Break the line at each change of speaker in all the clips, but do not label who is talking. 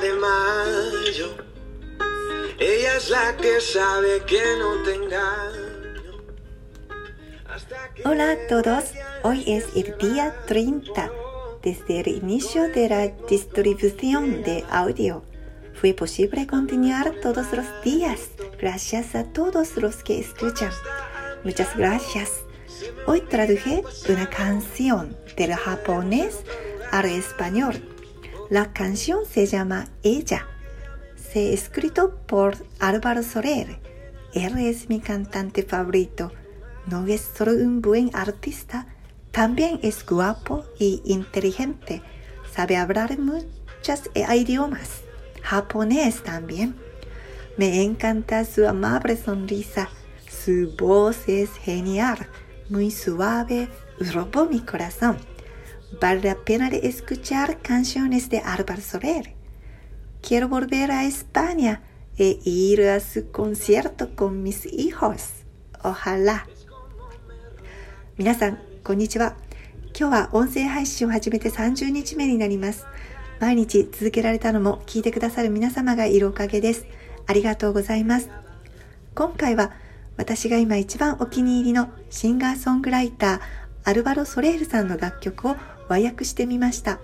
de mayo. Ella es la que sabe que no te engaño. Hasta que
Hola a todos, hoy es el día 30 desde el inicio de la distribución de audio. Fue posible continuar todos los días gracias a todos los que escuchan. Muchas gracias. Hoy traduje una canción del japonés al español. La canción se llama Ella. Se escrito por Álvaro Soler. Él es mi cantante favorito. No es solo un buen artista, también es guapo y inteligente. Sabe hablar muchos idiomas. Japonés también. Me encanta su amable sonrisa. Su voz es genial, muy suave, robó mi corazón. Vale la pena de escuchar canciones de Álvaro Soler. Quiero volver a España e ir a su concierto con mis hijos. Ojalá. 皆さん、こんにちは。今日は音声配信を始めて30日目になります。毎日続けられたのも聞いてくださる皆様がいるおかげです。ありがとうございます。今回は私が今一番お気に入りのシンガーソングライターアルバロ・ソレールさんの楽曲を和訳してみました。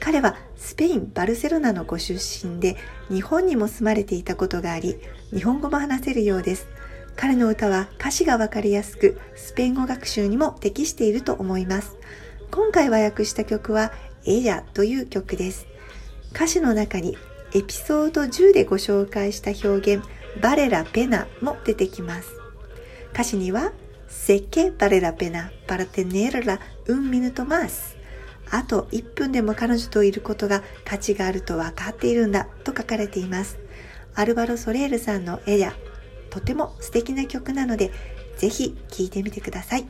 彼はスペイン・バルセロナのご出身で日本にも住まれていたことがあり日本語も話せるようです。彼の歌は歌詞がわかりやすくスペイン語学習にも適していると思います。今回和訳した曲は「エヤ」という曲です。歌詞の中にエピソード10でご紹介した表現「バレラ・ペナ」も出てきます。歌詞には「Sé que vale la pena para tenerla un minuto más」あと1分でも彼女といることが価値があると分かっているんだと書かれています。アルバロ・ソレールさんのエヤ、とても素敵な曲なので、ぜひ聴いてみてください。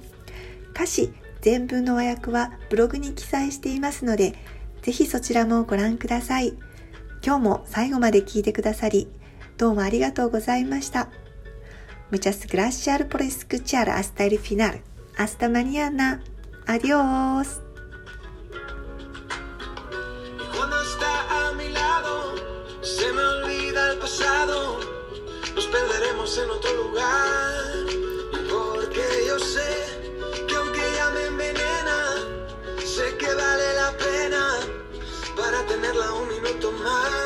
歌詞全文の和訳はブログに記載していますので、ぜひそちらもご覧ください。今日も最後まで聴いてくださり、どうもありがとうございました。Muchas gracias por escuchar hasta el final. Hasta mañana. Adiós.
Cuando está a mi lado, se me olvida el pasado. Nos perderemos en otro lugar. Porque yo sé que aunque ella me envenena, sé que vale la pena para tenerla un minuto más.